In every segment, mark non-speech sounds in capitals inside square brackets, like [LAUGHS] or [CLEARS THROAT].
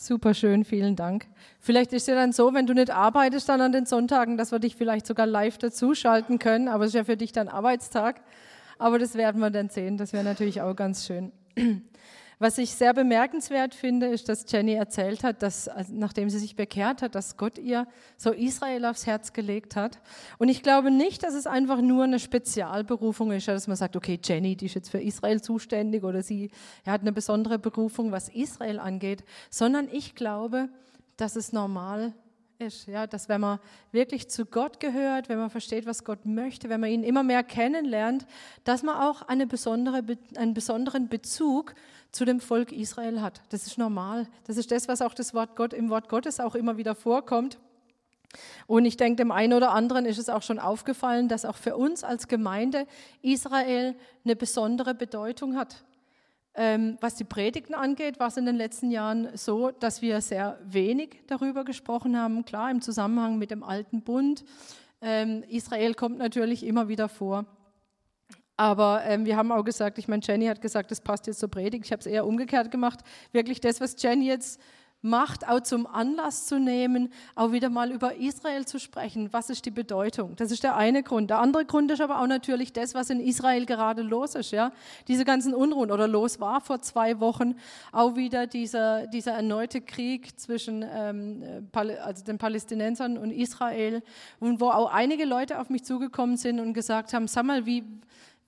Super schön, vielen Dank. Vielleicht ist es ja dann so, wenn du nicht arbeitest dann an den Sonntagen, dass wir dich vielleicht sogar live dazuschalten können, aber es ist ja für dich dann Arbeitstag. Aber das werden wir dann sehen, das wäre natürlich auch ganz schön. Was ich sehr bemerkenswert finde, ist, dass Jenny erzählt hat, dass nachdem sie sich bekehrt hat, dass Gott ihr so Israel aufs Herz gelegt hat. Und ich glaube nicht, dass es einfach nur eine Spezialberufung ist, dass man sagt, okay, Jenny, die ist jetzt für Israel zuständig oder sie hat eine besondere Berufung, was Israel angeht, sondern ich glaube, dass es normal ist, ja, dass wenn man wirklich zu Gott gehört, wenn man versteht, was Gott möchte, wenn man ihn immer mehr kennenlernt, dass man auch eine besondere, einen besonderen Bezug zu dem Volk Israel hat. Das ist normal. Das ist das, was auch das Wort Gott im Wort Gottes auch immer wieder vorkommt. Und ich denke, dem einen oder anderen ist es auch schon aufgefallen, dass auch für uns als Gemeinde Israel eine besondere Bedeutung hat. Ähm, was die Predigten angeht, war es in den letzten Jahren so, dass wir sehr wenig darüber gesprochen haben. Klar, im Zusammenhang mit dem alten Bund. Ähm, Israel kommt natürlich immer wieder vor. Aber ähm, wir haben auch gesagt, ich meine, Jenny hat gesagt, das passt jetzt zur Predigt. Ich habe es eher umgekehrt gemacht. Wirklich das, was Jenny jetzt macht, auch zum Anlass zu nehmen, auch wieder mal über Israel zu sprechen. Was ist die Bedeutung? Das ist der eine Grund. Der andere Grund ist aber auch natürlich das, was in Israel gerade los ist. Ja? Diese ganzen Unruhen oder los war vor zwei Wochen auch wieder dieser, dieser erneute Krieg zwischen ähm, also den Palästinensern und Israel und wo auch einige Leute auf mich zugekommen sind und gesagt haben, sag mal, wie,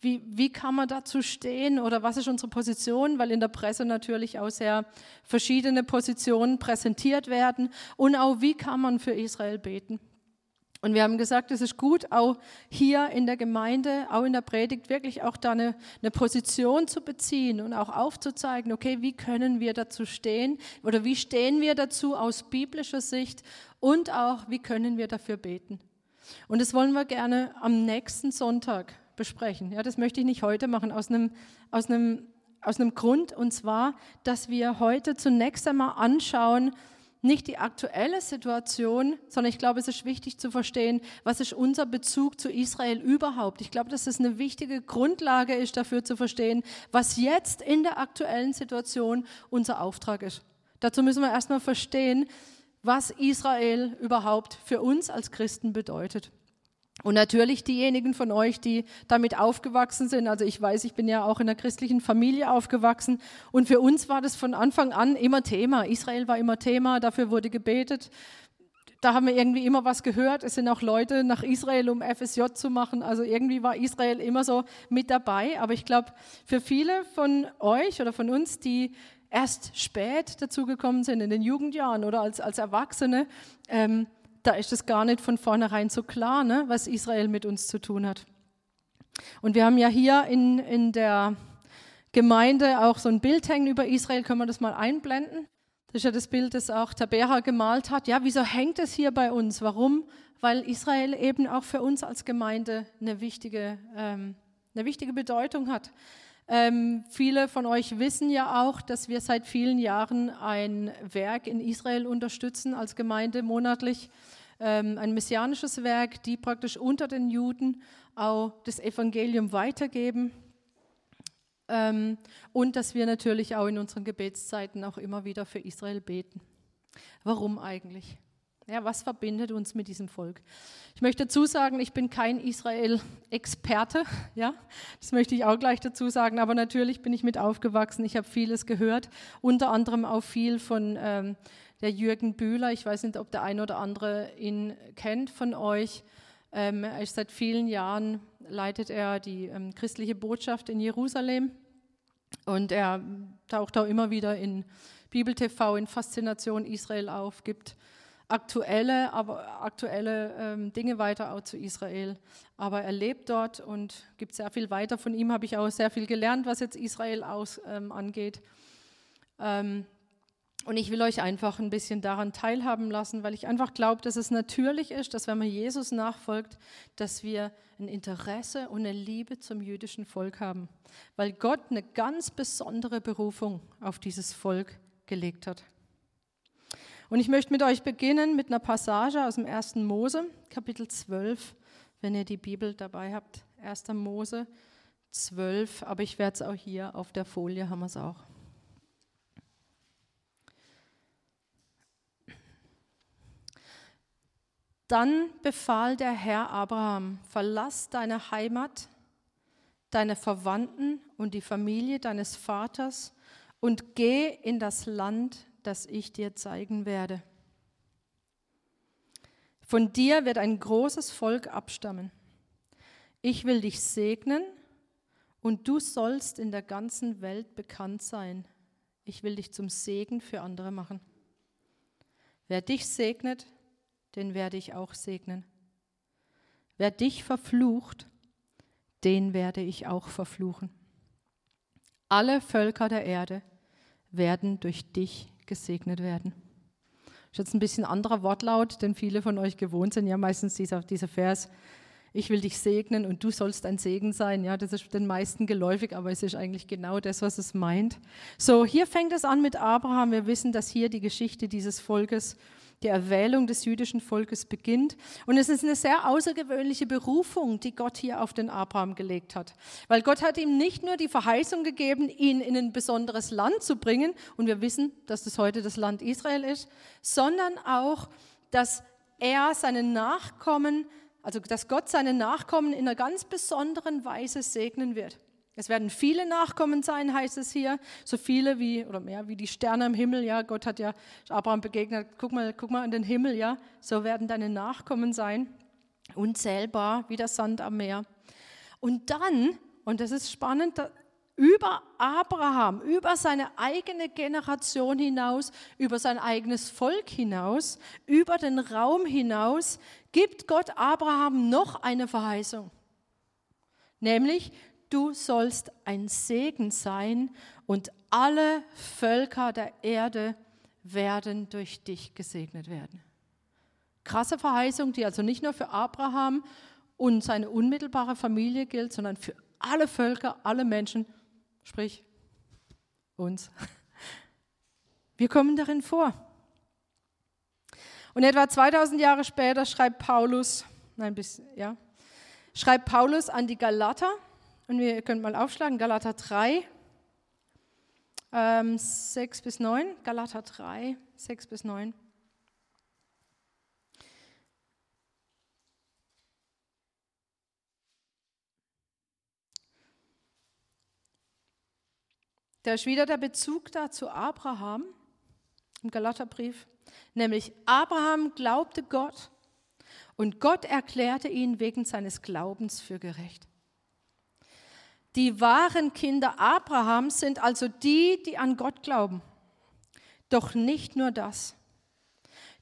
wie, wie kann man dazu stehen oder was ist unsere Position? Weil in der Presse natürlich auch sehr verschiedene Positionen präsentiert werden. Und auch, wie kann man für Israel beten? Und wir haben gesagt, es ist gut, auch hier in der Gemeinde, auch in der Predigt, wirklich auch da eine, eine, Position zu beziehen und auch aufzuzeigen, okay, wie können wir dazu stehen oder wie stehen wir dazu aus biblischer Sicht und auch, wie können wir dafür beten. Und das wollen wir gerne am nächsten Sonntag besprechen. Ja, das möchte ich nicht heute machen, aus einem, aus einem, aus einem Grund, und zwar, dass wir heute zunächst einmal anschauen, nicht die aktuelle Situation, sondern ich glaube, es ist wichtig zu verstehen, was ist unser Bezug zu Israel überhaupt. Ich glaube, dass es eine wichtige Grundlage ist, dafür zu verstehen, was jetzt in der aktuellen Situation unser Auftrag ist. Dazu müssen wir erstmal verstehen, was Israel überhaupt für uns als Christen bedeutet. Und natürlich diejenigen von euch, die damit aufgewachsen sind. Also ich weiß, ich bin ja auch in einer christlichen Familie aufgewachsen. Und für uns war das von Anfang an immer Thema. Israel war immer Thema, dafür wurde gebetet. Da haben wir irgendwie immer was gehört. Es sind auch Leute nach Israel, um FSJ zu machen. Also irgendwie war Israel immer so mit dabei. Aber ich glaube, für viele von euch oder von uns, die erst spät dazugekommen sind, in den Jugendjahren oder als, als Erwachsene, ähm, da ist es gar nicht von vornherein so klar, ne, was Israel mit uns zu tun hat. Und wir haben ja hier in, in der Gemeinde auch so ein Bild hängen über Israel. Können wir das mal einblenden? Das ist ja das Bild, das auch Tabera gemalt hat. Ja, wieso hängt es hier bei uns? Warum? Weil Israel eben auch für uns als Gemeinde eine wichtige, ähm, eine wichtige Bedeutung hat. Ähm, viele von euch wissen ja auch, dass wir seit vielen Jahren ein Werk in Israel unterstützen als Gemeinde monatlich ähm, ein messianisches Werk, die praktisch unter den Juden auch das Evangelium weitergeben. Ähm, und dass wir natürlich auch in unseren Gebetszeiten auch immer wieder für Israel beten. Warum eigentlich? Ja, was verbindet uns mit diesem Volk? Ich möchte dazu sagen, ich bin kein Israel-Experte, ja, das möchte ich auch gleich dazu sagen, aber natürlich bin ich mit aufgewachsen, ich habe vieles gehört, unter anderem auch viel von ähm, der Jürgen Bühler. Ich weiß nicht, ob der eine oder andere ihn kennt von euch. Ähm, er ist seit vielen Jahren, leitet er die ähm, christliche Botschaft in Jerusalem und er taucht auch immer wieder in Bibel TV, in Faszination Israel auf, gibt aktuelle, aber aktuelle ähm, Dinge weiter auch zu Israel. Aber er lebt dort und gibt sehr viel weiter. Von ihm habe ich auch sehr viel gelernt, was jetzt Israel aus, ähm, angeht. Ähm, und ich will euch einfach ein bisschen daran teilhaben lassen, weil ich einfach glaube, dass es natürlich ist, dass wenn man Jesus nachfolgt, dass wir ein Interesse und eine Liebe zum jüdischen Volk haben, weil Gott eine ganz besondere Berufung auf dieses Volk gelegt hat. Und ich möchte mit euch beginnen mit einer Passage aus dem 1. Mose, Kapitel 12, wenn ihr die Bibel dabei habt. 1. Mose 12, aber ich werde es auch hier auf der Folie haben wir es auch. Dann befahl der Herr Abraham, verlass deine Heimat, deine Verwandten und die Familie deines Vaters und geh in das Land, das ich dir zeigen werde. Von dir wird ein großes Volk abstammen. Ich will dich segnen und du sollst in der ganzen Welt bekannt sein. Ich will dich zum Segen für andere machen. Wer dich segnet, den werde ich auch segnen. Wer dich verflucht, den werde ich auch verfluchen. Alle Völker der Erde werden durch dich gesegnet werden. Das ist jetzt ein bisschen anderer Wortlaut, denn viele von euch gewohnt sind ja meistens dieser, dieser Vers, ich will dich segnen und du sollst ein Segen sein. Ja, das ist den meisten geläufig, aber es ist eigentlich genau das, was es meint. So, hier fängt es an mit Abraham. Wir wissen, dass hier die Geschichte dieses Volkes die Erwählung des jüdischen Volkes beginnt. Und es ist eine sehr außergewöhnliche Berufung, die Gott hier auf den Abraham gelegt hat. Weil Gott hat ihm nicht nur die Verheißung gegeben, ihn in ein besonderes Land zu bringen, und wir wissen, dass das heute das Land Israel ist, sondern auch, dass er seinen Nachkommen, also dass Gott seine Nachkommen in einer ganz besonderen Weise segnen wird. Es werden viele Nachkommen sein, heißt es hier, so viele wie oder mehr wie die Sterne im Himmel. Ja, Gott hat ja Abraham begegnet. Guck mal, guck mal an den Himmel. Ja, so werden deine Nachkommen sein, unzählbar wie der Sand am Meer. Und dann, und das ist spannend, über Abraham, über seine eigene Generation hinaus, über sein eigenes Volk hinaus, über den Raum hinaus, gibt Gott Abraham noch eine Verheißung. Nämlich, du sollst ein Segen sein und alle Völker der Erde werden durch dich gesegnet werden. Krasse Verheißung, die also nicht nur für Abraham und seine unmittelbare Familie gilt, sondern für alle Völker, alle Menschen, sprich uns. Wir kommen darin vor. Und etwa 2000 Jahre später schreibt Paulus, nein, bis, ja, schreibt Paulus an die Galater, und wir können mal aufschlagen, Galater 3, ähm, 6 bis 9. Galater 3, 6 bis 9. Da ist wieder der Bezug da zu Abraham im Galaterbrief, nämlich Abraham glaubte Gott und Gott erklärte ihn wegen seines Glaubens für gerecht. Die wahren Kinder Abrahams sind also die, die an Gott glauben. Doch nicht nur das.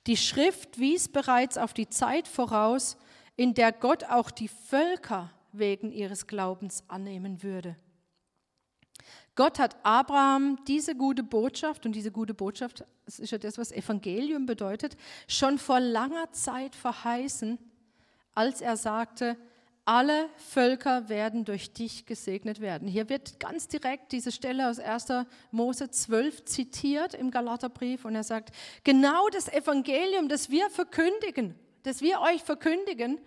Die Schrift wies bereits auf die Zeit voraus, in der Gott auch die Völker wegen ihres Glaubens annehmen würde. Gott hat Abraham diese gute Botschaft, und diese gute Botschaft, das ist ja das, was Evangelium bedeutet, schon vor langer Zeit verheißen, als er sagte, alle Völker werden durch dich gesegnet werden. Hier wird ganz direkt diese Stelle aus 1. Mose 12 zitiert im Galaterbrief und er sagt, genau das Evangelium, das wir verkündigen, das wir euch verkündigen,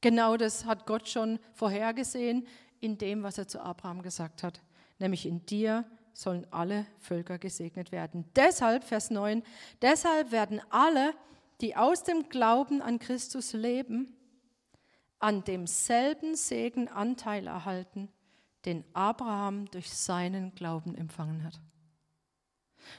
genau das hat Gott schon vorhergesehen in dem, was er zu Abraham gesagt hat, nämlich in dir sollen alle Völker gesegnet werden. Deshalb, Vers 9, deshalb werden alle, die aus dem Glauben an Christus leben, an demselben Segen Anteil erhalten, den Abraham durch seinen Glauben empfangen hat.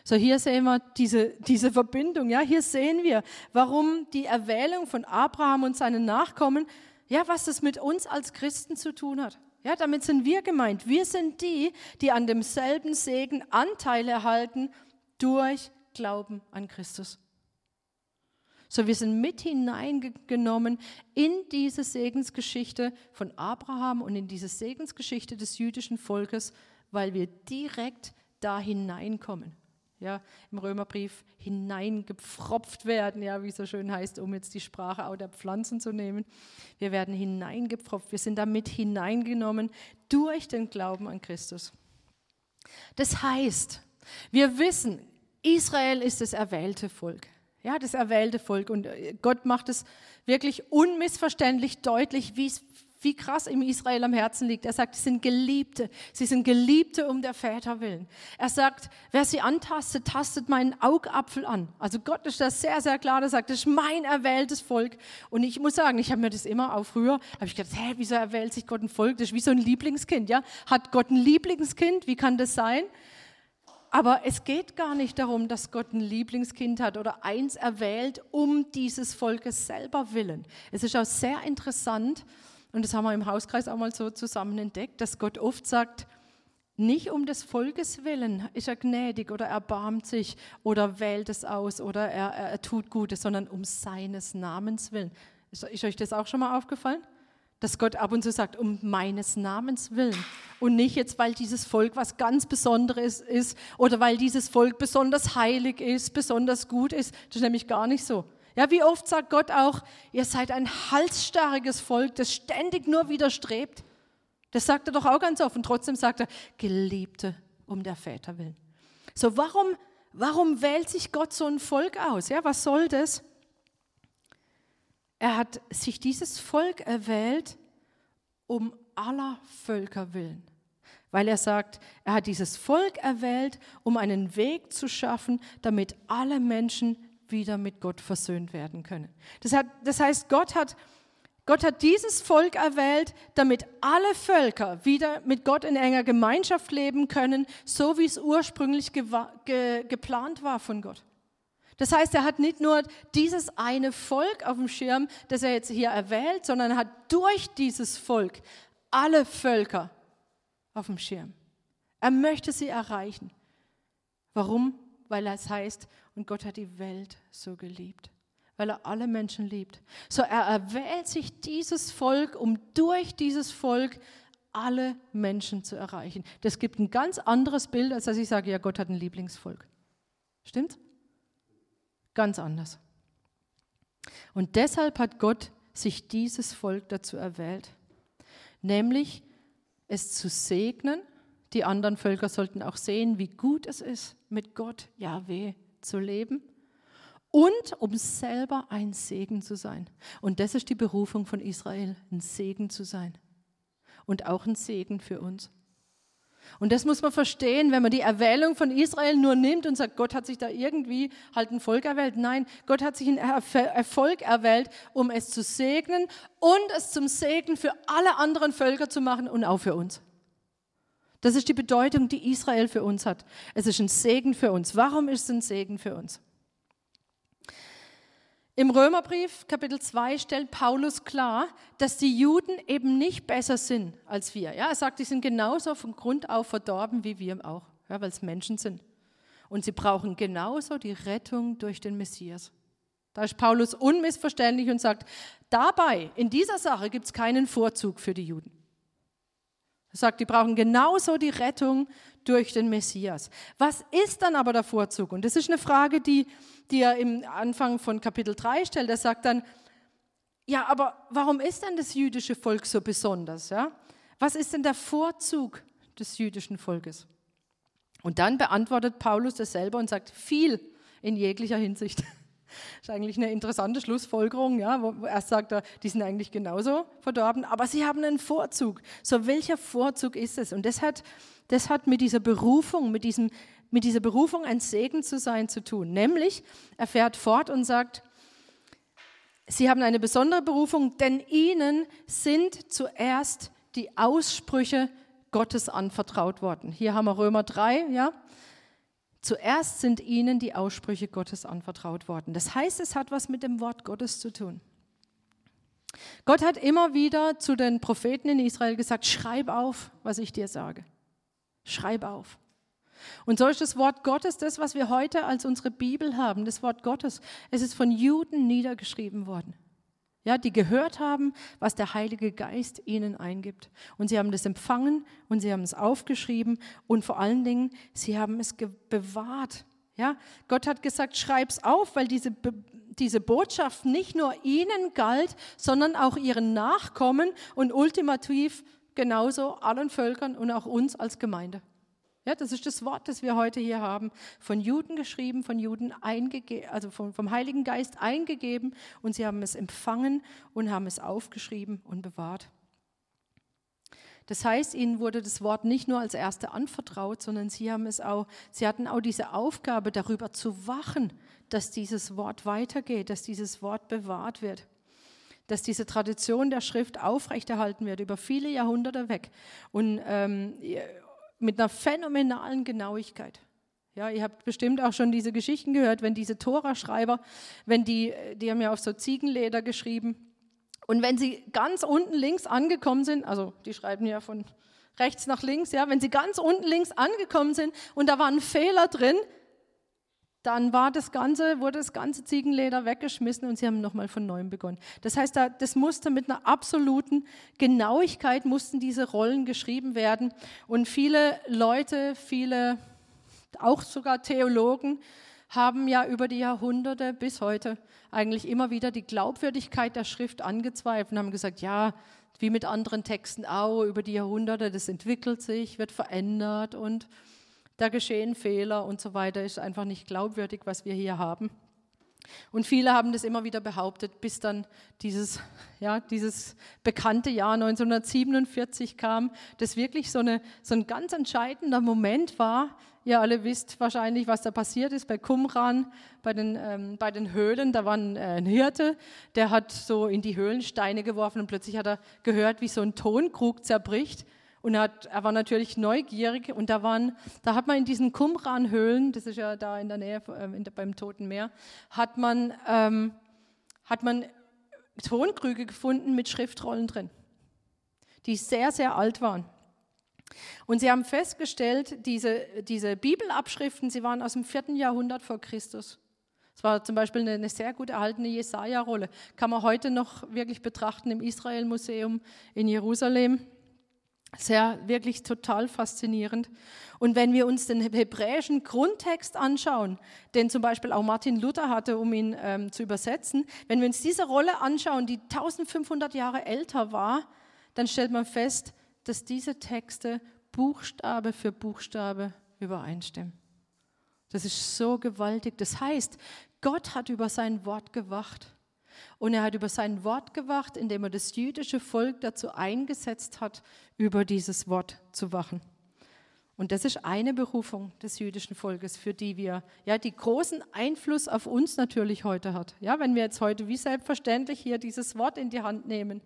So, hier sehen wir diese, diese Verbindung. Ja, hier sehen wir, warum die Erwählung von Abraham und seinen Nachkommen, ja, was das mit uns als Christen zu tun hat. Ja, damit sind wir gemeint. Wir sind die, die an demselben Segen Anteil erhalten durch Glauben an Christus. So, wir sind mit hineingenommen in diese Segensgeschichte von Abraham und in diese Segensgeschichte des jüdischen Volkes, weil wir direkt da hineinkommen. Ja, im Römerbrief hineingepfropft werden, ja, wie es so schön heißt, um jetzt die Sprache auch der Pflanzen zu nehmen. Wir werden hineingepfropft, wir sind damit hineingenommen durch den Glauben an Christus. Das heißt, wir wissen, Israel ist das erwählte Volk. Ja, das erwählte Volk. Und äh, Gott macht es wirklich unmissverständlich deutlich, wie wie krass ihm Israel am Herzen liegt. Er sagt, sie sind Geliebte. Sie sind Geliebte um der Väter willen. Er sagt, wer sie antastet, tastet meinen Augapfel an. Also Gott ist das sehr, sehr klar. Er sagt, das ist mein erwähltes Volk. Und ich muss sagen, ich habe mir das immer auch früher, habe ich gedacht, hä, wieso erwählt sich Gott ein Volk? Das ist wie so ein Lieblingskind, ja? Hat Gott ein Lieblingskind? Wie kann das sein? Aber es geht gar nicht darum, dass Gott ein Lieblingskind hat oder eins erwählt, um dieses Volkes selber willen. Es ist auch sehr interessant, und das haben wir im Hauskreis auch mal so zusammen entdeckt, dass Gott oft sagt, nicht um des Volkes willen ist er gnädig oder erbarmt sich oder wählt es aus oder er, er, er tut Gutes, sondern um seines Namens willen. Ist, ist euch das auch schon mal aufgefallen? Dass Gott ab und zu sagt, um meines Namens willen. Und nicht jetzt, weil dieses Volk was ganz Besonderes ist oder weil dieses Volk besonders heilig ist, besonders gut ist. Das ist nämlich gar nicht so. Ja, wie oft sagt Gott auch, ihr seid ein halsstarriges Volk, das ständig nur widerstrebt. Das sagt er doch auch ganz oft. Und trotzdem sagt er, Geliebte um der Väter willen. So, warum, warum wählt sich Gott so ein Volk aus? Ja, was soll das? Er hat sich dieses Volk erwählt um aller Völker willen. Weil er sagt, er hat dieses Volk erwählt, um einen Weg zu schaffen, damit alle Menschen wieder mit Gott versöhnt werden können. Das, hat, das heißt, Gott hat, Gott hat dieses Volk erwählt, damit alle Völker wieder mit Gott in enger Gemeinschaft leben können, so wie es ursprünglich ge, ge, geplant war von Gott. Das heißt, er hat nicht nur dieses eine Volk auf dem Schirm, das er jetzt hier erwählt, sondern er hat durch dieses Volk alle Völker auf dem Schirm. Er möchte sie erreichen. Warum? Weil es heißt, und Gott hat die Welt so geliebt, weil er alle Menschen liebt. So er erwählt sich dieses Volk, um durch dieses Volk alle Menschen zu erreichen. Das gibt ein ganz anderes Bild, als dass ich sage, ja, Gott hat ein Lieblingsvolk. Stimmt? Ganz anders. Und deshalb hat Gott sich dieses Volk dazu erwählt, nämlich es zu segnen. Die anderen Völker sollten auch sehen, wie gut es ist, mit Gott, Jahweh, zu leben und um selber ein Segen zu sein. Und das ist die Berufung von Israel, ein Segen zu sein und auch ein Segen für uns. Und das muss man verstehen, wenn man die Erwählung von Israel nur nimmt und sagt, Gott hat sich da irgendwie halt ein Volk erwählt. Nein, Gott hat sich ein Erfolg erwählt, um es zu segnen und es zum Segen für alle anderen Völker zu machen und auch für uns. Das ist die Bedeutung, die Israel für uns hat. Es ist ein Segen für uns. Warum ist es ein Segen für uns? Im Römerbrief Kapitel 2 stellt Paulus klar, dass die Juden eben nicht besser sind als wir. Ja, er sagt, die sind genauso von Grund auf verdorben wie wir auch, ja, weil es Menschen sind. Und sie brauchen genauso die Rettung durch den Messias. Da ist Paulus unmissverständlich und sagt, dabei, in dieser Sache gibt es keinen Vorzug für die Juden. Er sagt, die brauchen genauso die Rettung durch den Messias. Was ist dann aber der Vorzug? Und das ist eine Frage, die, die er im Anfang von Kapitel 3 stellt. Er sagt dann, ja, aber warum ist denn das jüdische Volk so besonders? Ja? Was ist denn der Vorzug des jüdischen Volkes? Und dann beantwortet Paulus das selber und sagt, viel in jeglicher Hinsicht. Das ist eigentlich eine interessante Schlussfolgerung, ja, wo er sagt, die sind eigentlich genauso verdorben, aber sie haben einen Vorzug. So, welcher Vorzug ist es? Und das hat, das hat mit dieser Berufung, mit, diesem, mit dieser Berufung, ein Segen zu sein, zu tun. Nämlich, er fährt fort und sagt, sie haben eine besondere Berufung, denn ihnen sind zuerst die Aussprüche Gottes anvertraut worden. Hier haben wir Römer 3, ja, Zuerst sind ihnen die Aussprüche Gottes anvertraut worden. Das heißt, es hat was mit dem Wort Gottes zu tun. Gott hat immer wieder zu den Propheten in Israel gesagt, schreib auf, was ich dir sage. Schreib auf. Und so ist das Wort Gottes das, was wir heute als unsere Bibel haben, das Wort Gottes. Es ist von Juden niedergeschrieben worden ja, die gehört haben, was der Heilige Geist ihnen eingibt. Und sie haben das empfangen und sie haben es aufgeschrieben und vor allen Dingen, sie haben es bewahrt. Ja, Gott hat gesagt, schreib's auf, weil diese, diese Botschaft nicht nur ihnen galt, sondern auch ihren Nachkommen und ultimativ genauso allen Völkern und auch uns als Gemeinde. Ja, das ist das Wort, das wir heute hier haben, von Juden geschrieben, von Juden also vom, vom Heiligen Geist eingegeben und sie haben es empfangen und haben es aufgeschrieben und bewahrt. Das heißt, ihnen wurde das Wort nicht nur als Erste anvertraut, sondern sie haben es auch, sie hatten auch diese Aufgabe, darüber zu wachen, dass dieses Wort weitergeht, dass dieses Wort bewahrt wird, dass diese Tradition der Schrift aufrechterhalten wird über viele Jahrhunderte weg und ähm, mit einer phänomenalen Genauigkeit. Ja, ihr habt bestimmt auch schon diese Geschichten gehört, wenn diese Tora-Schreiber, wenn die, die haben ja auf so Ziegenleder geschrieben, und wenn sie ganz unten links angekommen sind, also die schreiben ja von rechts nach links, ja, wenn sie ganz unten links angekommen sind und da war ein Fehler drin, dann war das ganze, wurde das ganze Ziegenleder weggeschmissen und sie haben nochmal von neuem begonnen. Das heißt, das musste mit einer absoluten Genauigkeit mussten diese Rollen geschrieben werden und viele Leute, viele, auch sogar Theologen, haben ja über die Jahrhunderte bis heute eigentlich immer wieder die Glaubwürdigkeit der Schrift angezweifelt und haben gesagt, ja, wie mit anderen Texten auch, über die Jahrhunderte, das entwickelt sich, wird verändert und da geschehen Fehler und so weiter, ist einfach nicht glaubwürdig, was wir hier haben. Und viele haben das immer wieder behauptet, bis dann dieses, [LAUGHS] ja, dieses bekannte Jahr 1947 kam, das wirklich so, eine, so ein ganz entscheidender Moment war. Ihr alle wisst wahrscheinlich, was da passiert ist bei Qumran, bei den, ähm, bei den Höhlen. Da war ein, äh, ein Hirte, der hat so in die Höhlen Steine geworfen und plötzlich hat er gehört, wie so ein Tonkrug zerbricht. Und er, hat, er, war natürlich neugierig und da, waren, da hat man in diesen Qumran-Höhlen, das ist ja da in der Nähe äh, beim Toten Meer, hat man, ähm, hat man Tonkrüge gefunden mit Schriftrollen drin, die sehr, sehr alt waren. Und sie haben festgestellt, diese, diese Bibelabschriften, sie waren aus dem vierten Jahrhundert vor Christus. Es war zum Beispiel eine, eine sehr gut erhaltene Jesaja-Rolle. Kann man heute noch wirklich betrachten im Israel-Museum in Jerusalem. Sehr, wirklich total faszinierend. Und wenn wir uns den hebräischen Grundtext anschauen, den zum Beispiel auch Martin Luther hatte, um ihn ähm, zu übersetzen, wenn wir uns diese Rolle anschauen, die 1500 Jahre älter war, dann stellt man fest, dass diese Texte Buchstabe für Buchstabe übereinstimmen. Das ist so gewaltig. Das heißt, Gott hat über sein Wort gewacht. Und er hat über sein Wort gewacht, indem er das jüdische Volk dazu eingesetzt hat, über dieses Wort zu wachen. Und das ist eine Berufung des jüdischen Volkes, für die wir, ja, die großen Einfluss auf uns natürlich heute hat. Ja, wenn wir jetzt heute wie selbstverständlich hier dieses Wort in die Hand nehmen.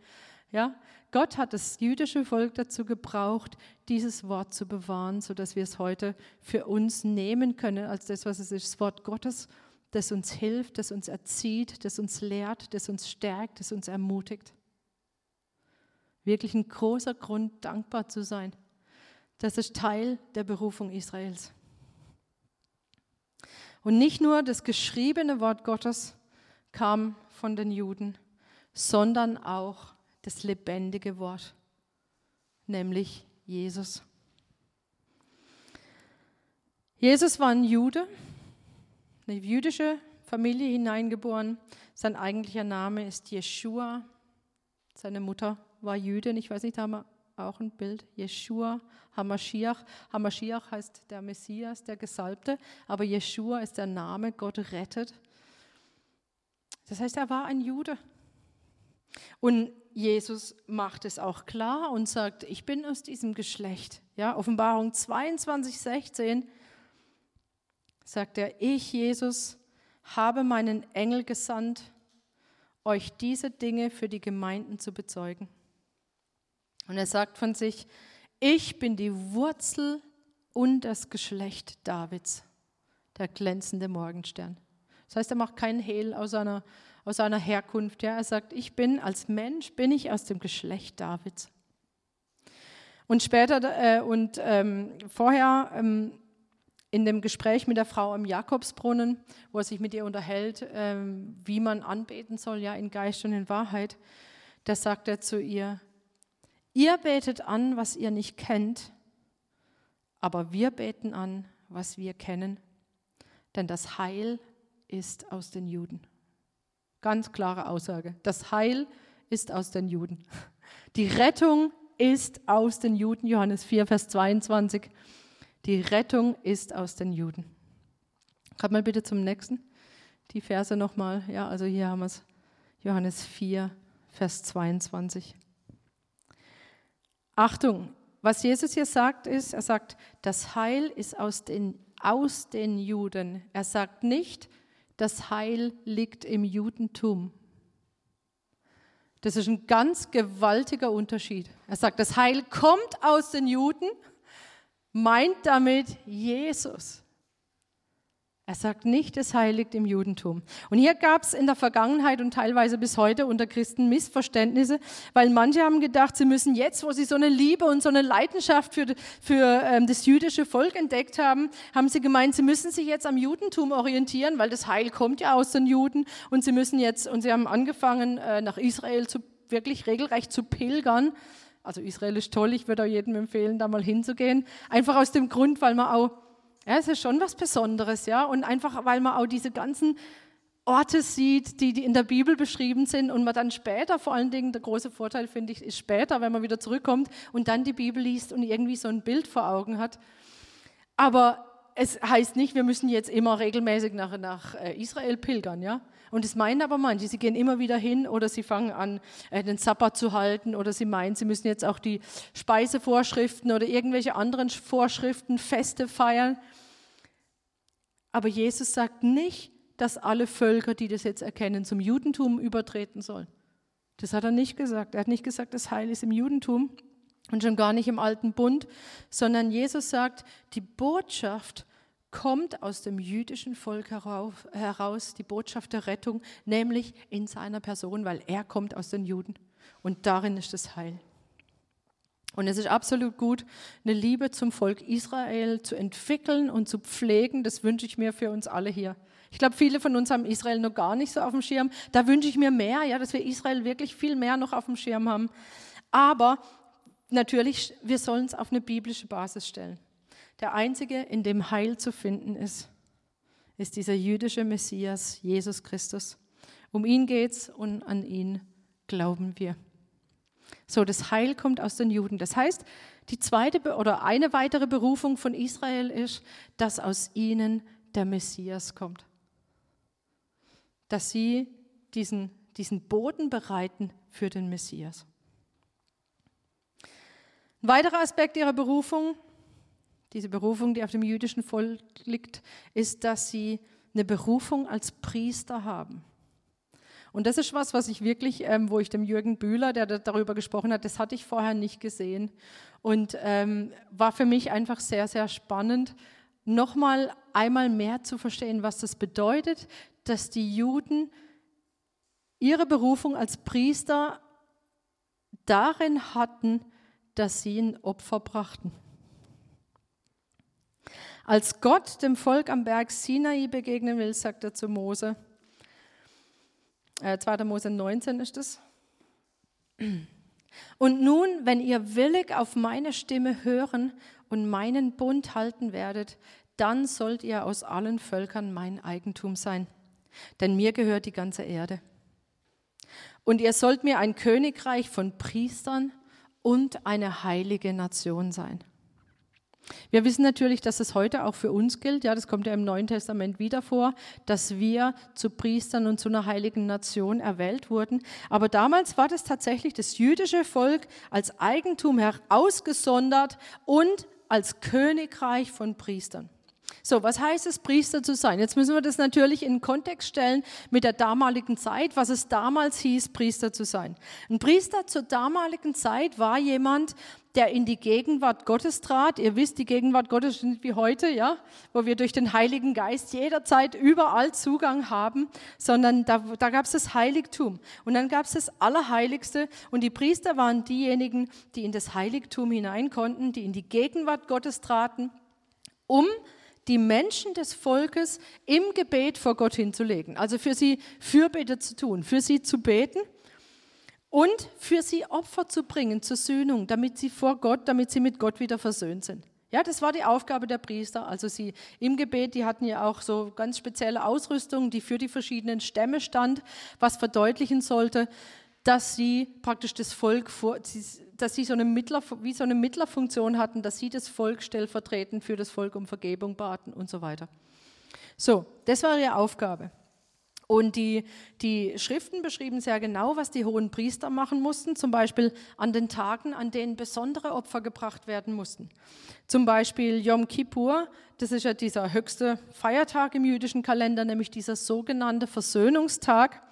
Ja, Gott hat das jüdische Volk dazu gebraucht, dieses Wort zu bewahren, sodass wir es heute für uns nehmen können als das, was es ist, das Wort Gottes das uns hilft, das uns erzieht, das uns lehrt, das uns stärkt, das uns ermutigt. Wirklich ein großer Grund, dankbar zu sein. Das ist Teil der Berufung Israels. Und nicht nur das geschriebene Wort Gottes kam von den Juden, sondern auch das lebendige Wort, nämlich Jesus. Jesus war ein Jude, eine jüdische Familie hineingeboren. Sein eigentlicher Name ist Jeshua. Seine Mutter war Jüdin. Ich weiß nicht, da haben wir auch ein Bild. Jeshua, Hamashiach. Hamashiach heißt der Messias, der Gesalbte. Aber Jeshua ist der Name, Gott rettet. Das heißt, er war ein Jude. Und Jesus macht es auch klar und sagt, ich bin aus diesem Geschlecht. Ja, Offenbarung 22, 16 sagt er, ich, Jesus, habe meinen Engel gesandt, euch diese Dinge für die Gemeinden zu bezeugen. Und er sagt von sich, ich bin die Wurzel und das Geschlecht Davids, der glänzende Morgenstern. Das heißt, er macht keinen Hehl aus seiner, aus seiner Herkunft. Ja, er sagt, ich bin als Mensch, bin ich aus dem Geschlecht Davids. Und später äh, und ähm, vorher ähm, in dem Gespräch mit der Frau am Jakobsbrunnen, wo er sich mit ihr unterhält, ähm, wie man anbeten soll, ja, in Geist und in Wahrheit, da sagt er zu ihr, ihr betet an, was ihr nicht kennt, aber wir beten an, was wir kennen, denn das Heil ist aus den Juden. Ganz klare Aussage. Das Heil ist aus den Juden. Die Rettung ist aus den Juden, Johannes 4, Vers 22. Die Rettung ist aus den Juden. Kommt mal bitte zum nächsten. Die Verse nochmal. Ja, also hier haben wir es. Johannes 4, Vers 22. Achtung, was Jesus hier sagt, ist, er sagt, das Heil ist aus den, aus den Juden. Er sagt nicht, das Heil liegt im Judentum. Das ist ein ganz gewaltiger Unterschied. Er sagt, das Heil kommt aus den Juden, meint damit Jesus. Er sagt nicht, es heiligt im Judentum. Und hier gab es in der Vergangenheit und teilweise bis heute unter Christen Missverständnisse, weil manche haben gedacht, sie müssen jetzt, wo sie so eine Liebe und so eine Leidenschaft für, für ähm, das jüdische Volk entdeckt haben, haben sie gemeint, sie müssen sich jetzt am Judentum orientieren, weil das Heil kommt ja aus den Juden und sie müssen jetzt, und sie haben angefangen, äh, nach Israel zu, wirklich regelrecht zu pilgern. Also Israel ist toll, ich würde auch jedem empfehlen, da mal hinzugehen. Einfach aus dem Grund, weil man auch ja, es ist schon was Besonderes, ja. Und einfach, weil man auch diese ganzen Orte sieht, die, die in der Bibel beschrieben sind und man dann später, vor allen Dingen, der große Vorteil finde ich, ist später, wenn man wieder zurückkommt und dann die Bibel liest und irgendwie so ein Bild vor Augen hat. Aber es heißt nicht, wir müssen jetzt immer regelmäßig nach, nach äh, Israel pilgern, ja. Und das meinen aber manche, sie gehen immer wieder hin oder sie fangen an, äh, den Sabbat zu halten oder sie meinen, sie müssen jetzt auch die Speisevorschriften oder irgendwelche anderen Vorschriften, Feste feiern. Aber Jesus sagt nicht, dass alle Völker, die das jetzt erkennen, zum Judentum übertreten sollen. Das hat er nicht gesagt. Er hat nicht gesagt, das Heil ist im Judentum und schon gar nicht im alten Bund, sondern Jesus sagt, die Botschaft kommt aus dem jüdischen Volk heraus, die Botschaft der Rettung, nämlich in seiner Person, weil er kommt aus den Juden und darin ist das Heil. Und es ist absolut gut, eine Liebe zum Volk Israel zu entwickeln und zu pflegen. Das wünsche ich mir für uns alle hier. Ich glaube, viele von uns haben Israel noch gar nicht so auf dem Schirm. Da wünsche ich mir mehr, ja, dass wir Israel wirklich viel mehr noch auf dem Schirm haben. Aber natürlich, wir sollen es auf eine biblische Basis stellen. Der einzige, in dem Heil zu finden ist, ist dieser jüdische Messias, Jesus Christus. Um ihn geht's und an ihn glauben wir. So, das Heil kommt aus den Juden. Das heißt, die zweite oder eine weitere Berufung von Israel ist, dass aus ihnen der Messias kommt. Dass sie diesen, diesen Boden bereiten für den Messias. Ein weiterer Aspekt ihrer Berufung, diese Berufung, die auf dem jüdischen Volk liegt, ist, dass sie eine Berufung als Priester haben. Und das ist was, was ich wirklich, ähm, wo ich dem Jürgen Bühler, der darüber gesprochen hat, das hatte ich vorher nicht gesehen. Und ähm, war für mich einfach sehr, sehr spannend, nochmal einmal mehr zu verstehen, was das bedeutet, dass die Juden ihre Berufung als Priester darin hatten, dass sie ein Opfer brachten. Als Gott dem Volk am Berg Sinai begegnen will, sagt er zu Mose, äh, 2. Mose 19 ist es. Und nun, wenn ihr willig auf meine Stimme hören und meinen Bund halten werdet, dann sollt ihr aus allen Völkern mein Eigentum sein. Denn mir gehört die ganze Erde. Und ihr sollt mir ein Königreich von Priestern und eine heilige Nation sein. Wir wissen natürlich, dass es heute auch für uns gilt. Ja, das kommt ja im Neuen Testament wieder vor, dass wir zu Priestern und zu einer heiligen Nation erwählt wurden. Aber damals war das tatsächlich das jüdische Volk als Eigentum herausgesondert und als Königreich von Priestern. So, was heißt es, Priester zu sein? Jetzt müssen wir das natürlich in Kontext stellen mit der damaligen Zeit, was es damals hieß, Priester zu sein. Ein Priester zur damaligen Zeit war jemand, der in die Gegenwart Gottes trat. Ihr wisst, die Gegenwart Gottes ist nicht wie heute, ja, wo wir durch den Heiligen Geist jederzeit überall Zugang haben, sondern da, da gab es das Heiligtum. Und dann gab es das Allerheiligste und die Priester waren diejenigen, die in das Heiligtum hinein konnten, die in die Gegenwart Gottes traten, um die Menschen des Volkes im Gebet vor Gott hinzulegen. Also für sie Fürbitte zu tun, für sie zu beten und für sie Opfer zu bringen zur Sühnung, damit sie vor Gott, damit sie mit Gott wieder versöhnt sind. Ja, das war die Aufgabe der Priester. Also sie im Gebet, die hatten ja auch so ganz spezielle Ausrüstung, die für die verschiedenen Stämme stand, was verdeutlichen sollte, dass sie praktisch das Volk vor, dass sie so eine Mittler, wie so eine Mittlerfunktion hatten, dass sie das Volk stellvertretend für das Volk um Vergebung baten und so weiter. So, das war ihre Aufgabe. Und die, die Schriften beschrieben sehr genau, was die hohen Priester machen mussten, zum Beispiel an den Tagen, an denen besondere Opfer gebracht werden mussten. Zum Beispiel Yom Kippur, das ist ja dieser höchste Feiertag im jüdischen Kalender, nämlich dieser sogenannte Versöhnungstag.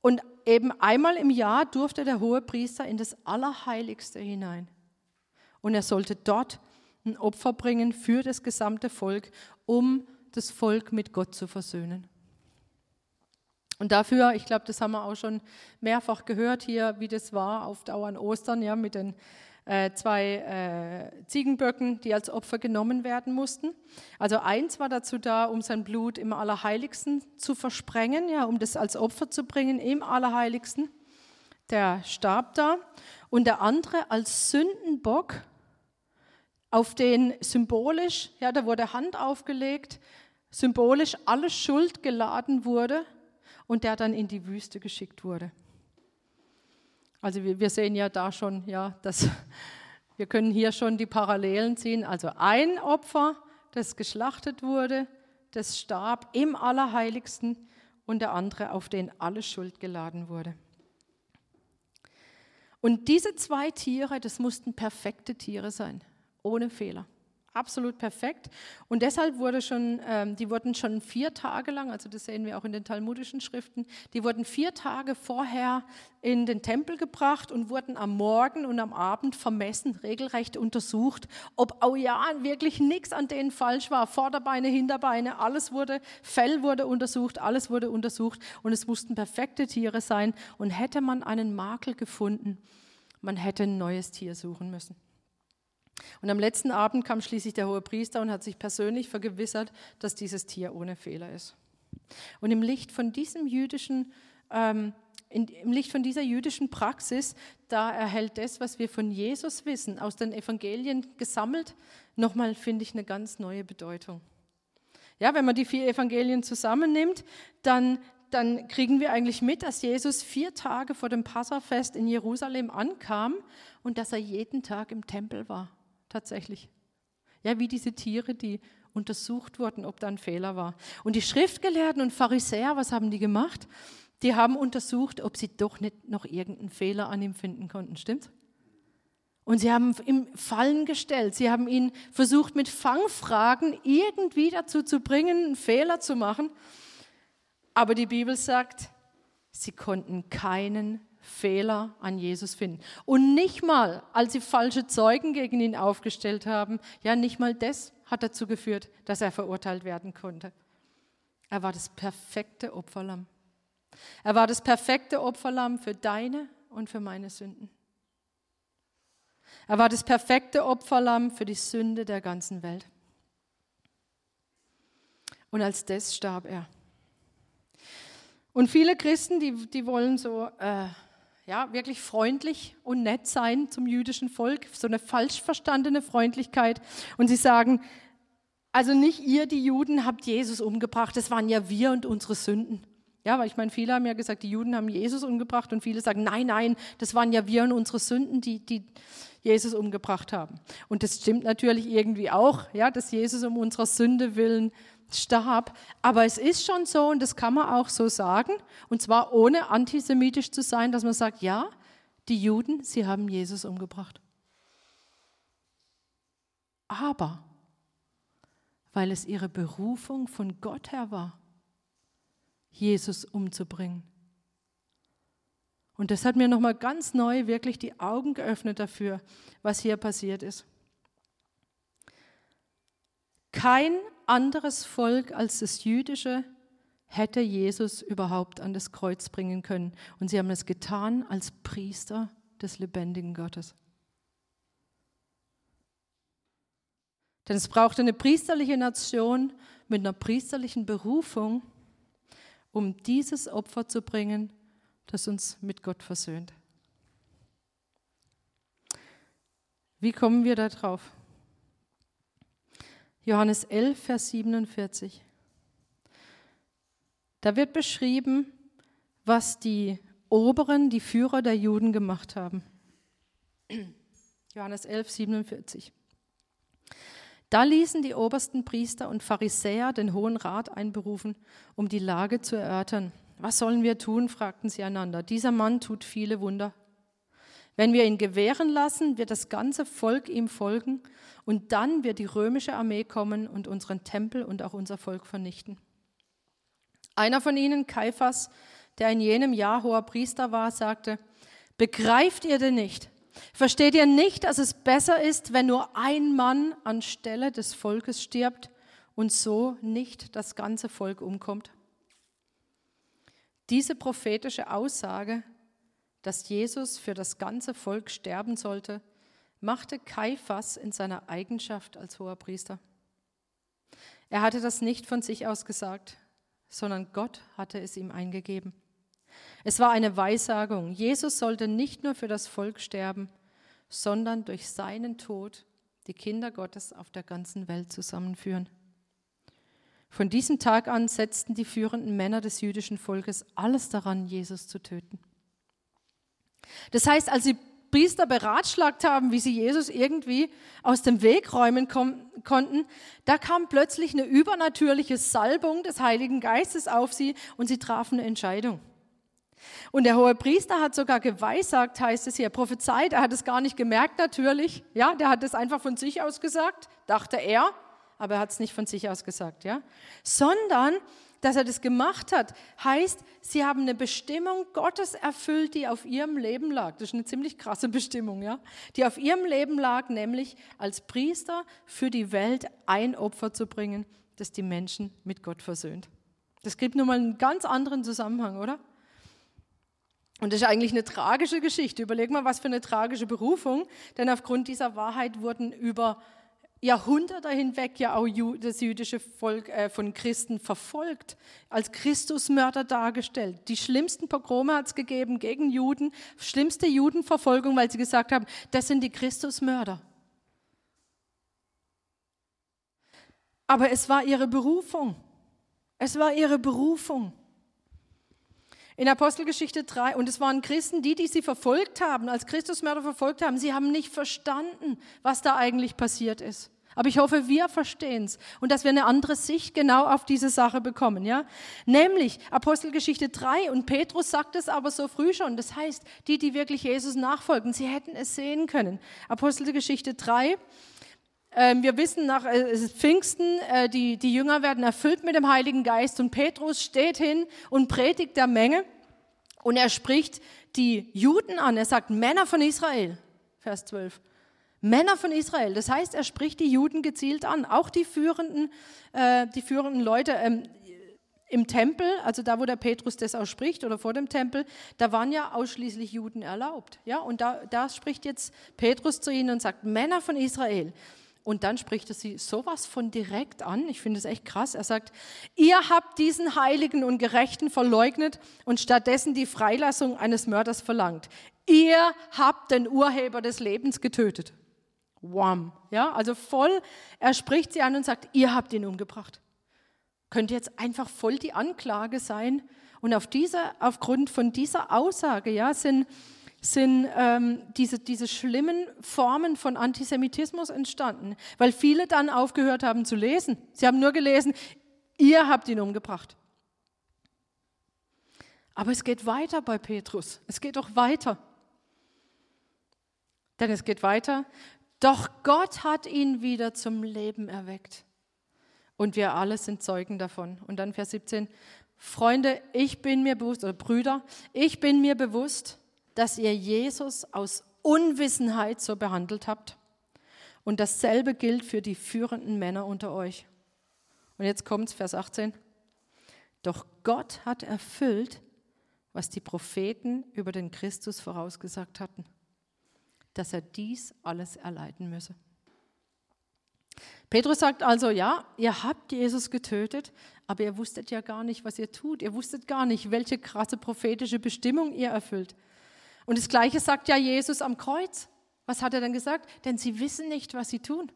Und eben einmal im Jahr durfte der hohe Priester in das Allerheiligste hinein. Und er sollte dort ein Opfer bringen für das gesamte Volk, um das Volk mit Gott zu versöhnen. Und dafür, ich glaube, das haben wir auch schon mehrfach gehört hier, wie das war auf Dauer an Ostern, ja, mit den äh, zwei äh, Ziegenböcken, die als Opfer genommen werden mussten. Also eins war dazu da, um sein Blut im Allerheiligsten zu versprengen, ja, um das als Opfer zu bringen im Allerheiligsten. Der starb da. Und der andere als Sündenbock, auf den symbolisch, ja, da wurde Hand aufgelegt, symbolisch alle Schuld geladen wurde und der dann in die Wüste geschickt wurde. Also wir, sehen ja da schon, ja, dass [LAUGHS] wir können hier schon die Parallelen ziehen. Also ein Opfer, das geschlachtet wurde, das starb im Allerheiligsten und der andere, auf den alle Schuld geladen wurde. Und diese zwei Tiere, das mussten perfekte Tiere sein, ohne Fehler absolut perfekt. Und deshalb wurde schon, ähm, die wurden schon vier Tage lang, also das sehen wir auch in den talmudischen Schriften, die wurden vier Tage vorher in den Tempel gebracht und wurden am Morgen und am Abend vermessen, regelrecht untersucht, ob, oh ja, wirklich nichts an denen falsch war. Vorderbeine, Hinterbeine, alles wurde, Fell wurde untersucht, alles wurde untersucht und es mussten perfekte Tiere sein. Und hätte man einen Makel gefunden, man hätte ein neues Tier suchen müssen. Und am letzten Abend kam schließlich der hohe Priester und hat sich persönlich vergewissert, dass dieses Tier ohne Fehler ist. Und im Licht von diesem jüdischen, ähm, in, im Licht von dieser jüdischen Praxis, da erhält das, was wir von Jesus wissen, aus den Evangelien gesammelt, nochmal, finde ich, eine ganz neue Bedeutung. Ja, wenn man die vier Evangelien zusammennimmt, dann, dann kriegen wir eigentlich mit, dass Jesus vier Tage vor dem Passafest in Jerusalem ankam und dass er jeden Tag im Tempel war tatsächlich. Ja, wie diese Tiere, die untersucht wurden, ob da ein Fehler war. Und die Schriftgelehrten und Pharisäer, was haben die gemacht? Die haben untersucht, ob sie doch nicht noch irgendeinen Fehler an ihm finden konnten. Stimmt? Und sie haben ihm Fallen gestellt. Sie haben ihn versucht, mit Fangfragen irgendwie dazu zu bringen, einen Fehler zu machen. Aber die Bibel sagt, sie konnten keinen Fehler an Jesus finden. Und nicht mal, als sie falsche Zeugen gegen ihn aufgestellt haben, ja, nicht mal das hat dazu geführt, dass er verurteilt werden konnte. Er war das perfekte Opferlamm. Er war das perfekte Opferlamm für deine und für meine Sünden. Er war das perfekte Opferlamm für die Sünde der ganzen Welt. Und als das starb er. Und viele Christen, die, die wollen so, äh, ja, wirklich freundlich und nett sein zum jüdischen Volk, so eine falsch verstandene Freundlichkeit. Und sie sagen, also nicht ihr, die Juden, habt Jesus umgebracht, das waren ja wir und unsere Sünden. Ja, weil ich meine, viele haben ja gesagt, die Juden haben Jesus umgebracht und viele sagen, nein, nein, das waren ja wir und unsere Sünden, die, die Jesus umgebracht haben. Und das stimmt natürlich irgendwie auch, ja, dass Jesus um unserer Sünde willen starb. Aber es ist schon so, und das kann man auch so sagen, und zwar ohne antisemitisch zu sein, dass man sagt, ja, die Juden, sie haben Jesus umgebracht. Aber weil es ihre Berufung von Gott her war, Jesus umzubringen. Und das hat mir nochmal ganz neu wirklich die Augen geöffnet dafür, was hier passiert ist. Kein anderes Volk als das jüdische hätte Jesus überhaupt an das Kreuz bringen können. Und sie haben es getan als Priester des lebendigen Gottes. Denn es brauchte eine priesterliche Nation mit einer priesterlichen Berufung, um dieses Opfer zu bringen, das uns mit Gott versöhnt. Wie kommen wir da drauf? Johannes 11, Vers 47. Da wird beschrieben, was die Oberen, die Führer der Juden gemacht haben. Johannes 11, 47. Da ließen die obersten Priester und Pharisäer den Hohen Rat einberufen, um die Lage zu erörtern. Was sollen wir tun? fragten sie einander. Dieser Mann tut viele Wunder. Wenn wir ihn gewähren lassen, wird das ganze Volk ihm folgen und dann wird die römische Armee kommen und unseren Tempel und auch unser Volk vernichten. Einer von ihnen, Kaiphas, der in jenem Jahr hoher Priester war, sagte, begreift ihr denn nicht? Versteht ihr nicht, dass es besser ist, wenn nur ein Mann anstelle des Volkes stirbt und so nicht das ganze Volk umkommt? Diese prophetische Aussage dass Jesus für das ganze Volk sterben sollte, machte Kaiphas in seiner Eigenschaft als hoher Priester. Er hatte das nicht von sich aus gesagt, sondern Gott hatte es ihm eingegeben. Es war eine Weissagung. Jesus sollte nicht nur für das Volk sterben, sondern durch seinen Tod die Kinder Gottes auf der ganzen Welt zusammenführen. Von diesem Tag an setzten die führenden Männer des jüdischen Volkes alles daran, Jesus zu töten. Das heißt, als die Priester beratschlagt haben, wie sie Jesus irgendwie aus dem Weg räumen konnten, da kam plötzlich eine übernatürliche Salbung des Heiligen Geistes auf sie und sie trafen eine Entscheidung. Und der hohe Priester hat sogar geweissagt, heißt es hier, prophezeit, er hat es gar nicht gemerkt natürlich, ja, der hat es einfach von sich aus gesagt, dachte er, aber er hat es nicht von sich aus gesagt, ja, sondern dass er das gemacht hat, heißt, sie haben eine Bestimmung Gottes erfüllt, die auf ihrem Leben lag. Das ist eine ziemlich krasse Bestimmung, ja? Die auf ihrem Leben lag, nämlich als Priester für die Welt ein Opfer zu bringen, das die Menschen mit Gott versöhnt. Das gibt nun mal einen ganz anderen Zusammenhang, oder? Und das ist eigentlich eine tragische Geschichte. Überleg mal, was für eine tragische Berufung, denn aufgrund dieser Wahrheit wurden über Jahrhunderte hinweg ja auch das jüdische Volk äh, von Christen verfolgt, als Christusmörder dargestellt. Die schlimmsten Pogrome hat es gegeben gegen Juden, schlimmste Judenverfolgung, weil sie gesagt haben, das sind die Christusmörder. Aber es war ihre Berufung. Es war ihre Berufung. In Apostelgeschichte 3, und es waren Christen, die, die sie verfolgt haben, als Christusmörder verfolgt haben, sie haben nicht verstanden, was da eigentlich passiert ist. Aber ich hoffe, wir verstehen es und dass wir eine andere Sicht genau auf diese Sache bekommen, ja? Nämlich Apostelgeschichte 3 und Petrus sagt es aber so früh schon. Das heißt, die, die wirklich Jesus nachfolgen, sie hätten es sehen können. Apostelgeschichte 3, ähm, wir wissen nach äh, Pfingsten, äh, die, die Jünger werden erfüllt mit dem Heiligen Geist und Petrus steht hin und predigt der Menge und er spricht die Juden an. Er sagt, Männer von Israel, Vers 12. Männer von Israel. Das heißt, er spricht die Juden gezielt an, auch die führenden, äh, die führenden Leute ähm, im Tempel, also da, wo der Petrus das auch spricht oder vor dem Tempel, da waren ja ausschließlich Juden erlaubt. Ja, und da, da spricht jetzt Petrus zu ihnen und sagt, Männer von Israel. Und dann spricht er sie sowas von direkt an. Ich finde es echt krass. Er sagt, ihr habt diesen Heiligen und Gerechten verleugnet und stattdessen die Freilassung eines Mörders verlangt. Ihr habt den Urheber des Lebens getötet. Wham. Ja, also voll, er spricht sie an und sagt, ihr habt ihn umgebracht. Könnte jetzt einfach voll die Anklage sein. Und auf diese, aufgrund von dieser Aussage ja, sind, sind ähm, diese, diese schlimmen Formen von Antisemitismus entstanden, weil viele dann aufgehört haben zu lesen. Sie haben nur gelesen, ihr habt ihn umgebracht. Aber es geht weiter bei Petrus. Es geht doch weiter. Denn es geht weiter. Doch Gott hat ihn wieder zum Leben erweckt. Und wir alle sind Zeugen davon. Und dann Vers 17. Freunde, ich bin mir bewusst, oder Brüder, ich bin mir bewusst, dass ihr Jesus aus Unwissenheit so behandelt habt. Und dasselbe gilt für die führenden Männer unter euch. Und jetzt kommt Vers 18. Doch Gott hat erfüllt, was die Propheten über den Christus vorausgesagt hatten dass er dies alles erleiden müsse. Petrus sagt also, ja, ihr habt Jesus getötet, aber ihr wusstet ja gar nicht, was ihr tut. Ihr wusstet gar nicht, welche krasse prophetische Bestimmung ihr erfüllt. Und das Gleiche sagt ja Jesus am Kreuz. Was hat er dann gesagt? Denn sie wissen nicht, was sie tun.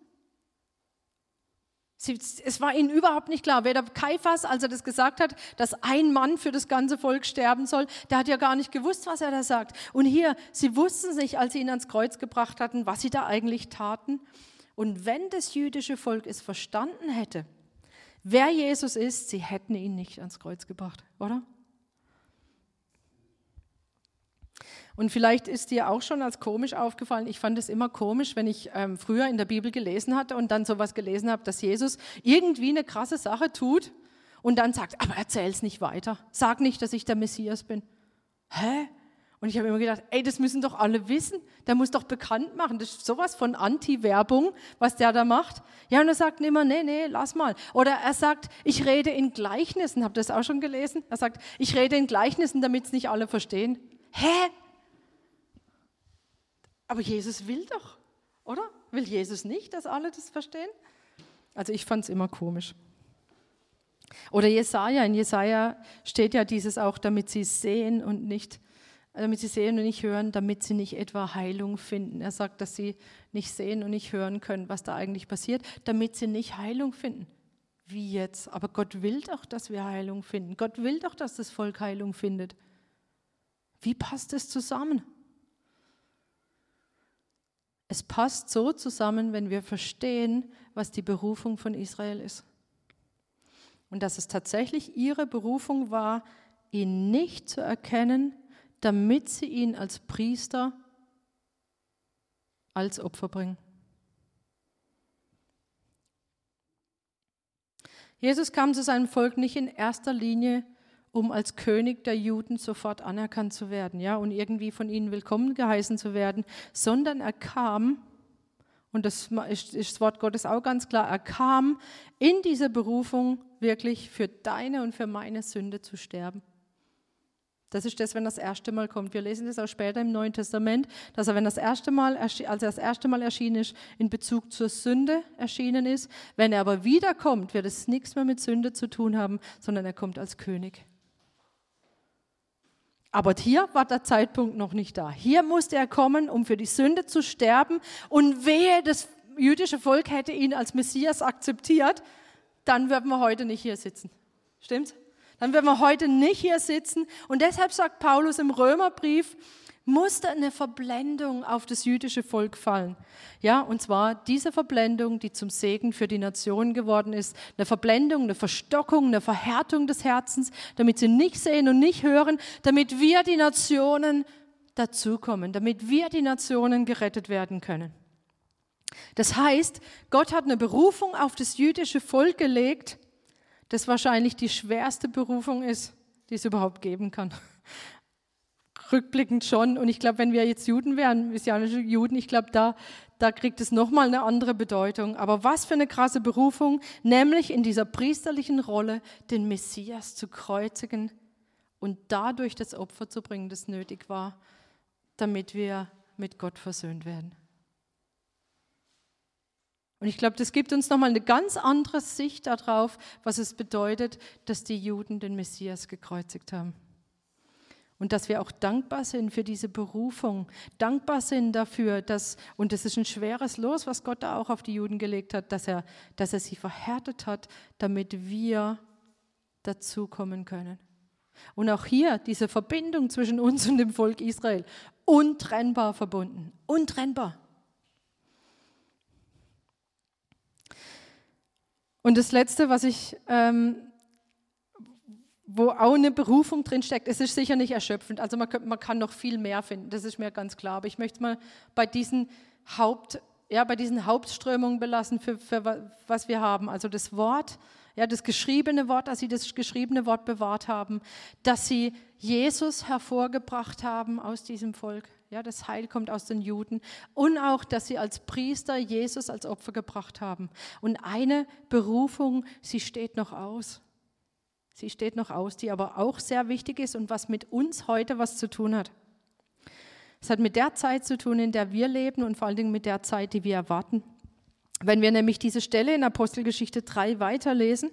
Sie, es war ihnen überhaupt nicht klar. Weder Kaiphas, als er das gesagt hat, dass ein Mann für das ganze Volk sterben soll, der hat ja gar nicht gewusst, was er da sagt. Und hier, sie wussten nicht, als sie ihn ans Kreuz gebracht hatten, was sie da eigentlich taten. Und wenn das jüdische Volk es verstanden hätte, wer Jesus ist, sie hätten ihn nicht ans Kreuz gebracht, oder? Und vielleicht ist dir auch schon als komisch aufgefallen. Ich fand es immer komisch, wenn ich ähm, früher in der Bibel gelesen hatte und dann sowas gelesen habe, dass Jesus irgendwie eine krasse Sache tut und dann sagt, aber erzähl es nicht weiter. Sag nicht, dass ich der Messias bin. Hä? Und ich habe immer gedacht, ey, das müssen doch alle wissen. Der muss doch bekannt machen. Das ist sowas von Anti-Werbung, was der da macht. Ja, und er sagt immer, nee, nee, lass mal. Oder er sagt, ich rede in Gleichnissen. Habt ihr das auch schon gelesen? Er sagt, ich rede in Gleichnissen, damit es nicht alle verstehen. Hä? Aber Jesus will doch, oder? Will Jesus nicht, dass alle das verstehen? Also ich fand es immer komisch. Oder Jesaja, in Jesaja steht ja dieses auch, damit sie sehen und nicht, damit sie sehen und nicht hören, damit sie nicht etwa Heilung finden. Er sagt, dass sie nicht sehen und nicht hören können, was da eigentlich passiert, damit sie nicht Heilung finden. Wie jetzt? Aber Gott will doch, dass wir Heilung finden. Gott will doch, dass das Volk Heilung findet. Wie passt es zusammen? Es passt so zusammen, wenn wir verstehen, was die Berufung von Israel ist. Und dass es tatsächlich ihre Berufung war, ihn nicht zu erkennen, damit sie ihn als Priester als Opfer bringen. Jesus kam zu seinem Volk nicht in erster Linie, um als König der Juden sofort anerkannt zu werden, ja, und irgendwie von ihnen willkommen geheißen zu werden, sondern er kam, und das ist das Wort Gottes auch ganz klar, er kam in diese Berufung wirklich für deine und für meine Sünde zu sterben. Das ist das, wenn das erste Mal kommt. Wir lesen das auch später im Neuen Testament, dass er, wenn das erste Mal, als er das erste Mal erschienen ist, in Bezug zur Sünde erschienen ist. Wenn er aber wiederkommt, wird es nichts mehr mit Sünde zu tun haben, sondern er kommt als König. Aber hier war der Zeitpunkt noch nicht da. Hier musste er kommen, um für die Sünde zu sterben. Und wehe, das jüdische Volk hätte ihn als Messias akzeptiert, dann würden wir heute nicht hier sitzen. Stimmt's? Dann würden wir heute nicht hier sitzen. Und deshalb sagt Paulus im Römerbrief, musste eine Verblendung auf das jüdische Volk fallen. Ja, und zwar diese Verblendung, die zum Segen für die Nation geworden ist. Eine Verblendung, eine Verstockung, eine Verhärtung des Herzens, damit sie nicht sehen und nicht hören, damit wir die Nationen dazukommen, damit wir die Nationen gerettet werden können. Das heißt, Gott hat eine Berufung auf das jüdische Volk gelegt, das wahrscheinlich die schwerste Berufung ist, die es überhaupt geben kann rückblickend schon. Und ich glaube, wenn wir jetzt Juden wären, messianische Juden, ich glaube, da, da kriegt es nochmal eine andere Bedeutung. Aber was für eine krasse Berufung, nämlich in dieser priesterlichen Rolle den Messias zu kreuzigen und dadurch das Opfer zu bringen, das nötig war, damit wir mit Gott versöhnt werden. Und ich glaube, das gibt uns nochmal eine ganz andere Sicht darauf, was es bedeutet, dass die Juden den Messias gekreuzigt haben. Und dass wir auch dankbar sind für diese Berufung, dankbar sind dafür, dass, und das ist ein schweres Los, was Gott da auch auf die Juden gelegt hat, dass er, dass er sie verhärtet hat, damit wir dazukommen können. Und auch hier diese Verbindung zwischen uns und dem Volk Israel, untrennbar verbunden, untrennbar. Und das Letzte, was ich ähm, wo auch eine Berufung drin steckt. Es ist sicher nicht erschöpfend, also man, kann, man kann noch viel mehr finden, das ist mir ganz klar. Aber ich möchte mal bei diesen, Haupt, ja, bei diesen Hauptströmungen belassen, für, für was wir haben. Also das Wort, ja, das geschriebene Wort, dass sie das geschriebene Wort bewahrt haben, dass sie Jesus hervorgebracht haben aus diesem Volk. Ja, das Heil kommt aus den Juden. Und auch, dass sie als Priester Jesus als Opfer gebracht haben. Und eine Berufung, sie steht noch aus. Sie steht noch aus, die aber auch sehr wichtig ist und was mit uns heute was zu tun hat. Es hat mit der Zeit zu tun, in der wir leben und vor allen Dingen mit der Zeit, die wir erwarten. Wenn wir nämlich diese Stelle in Apostelgeschichte 3 weiterlesen,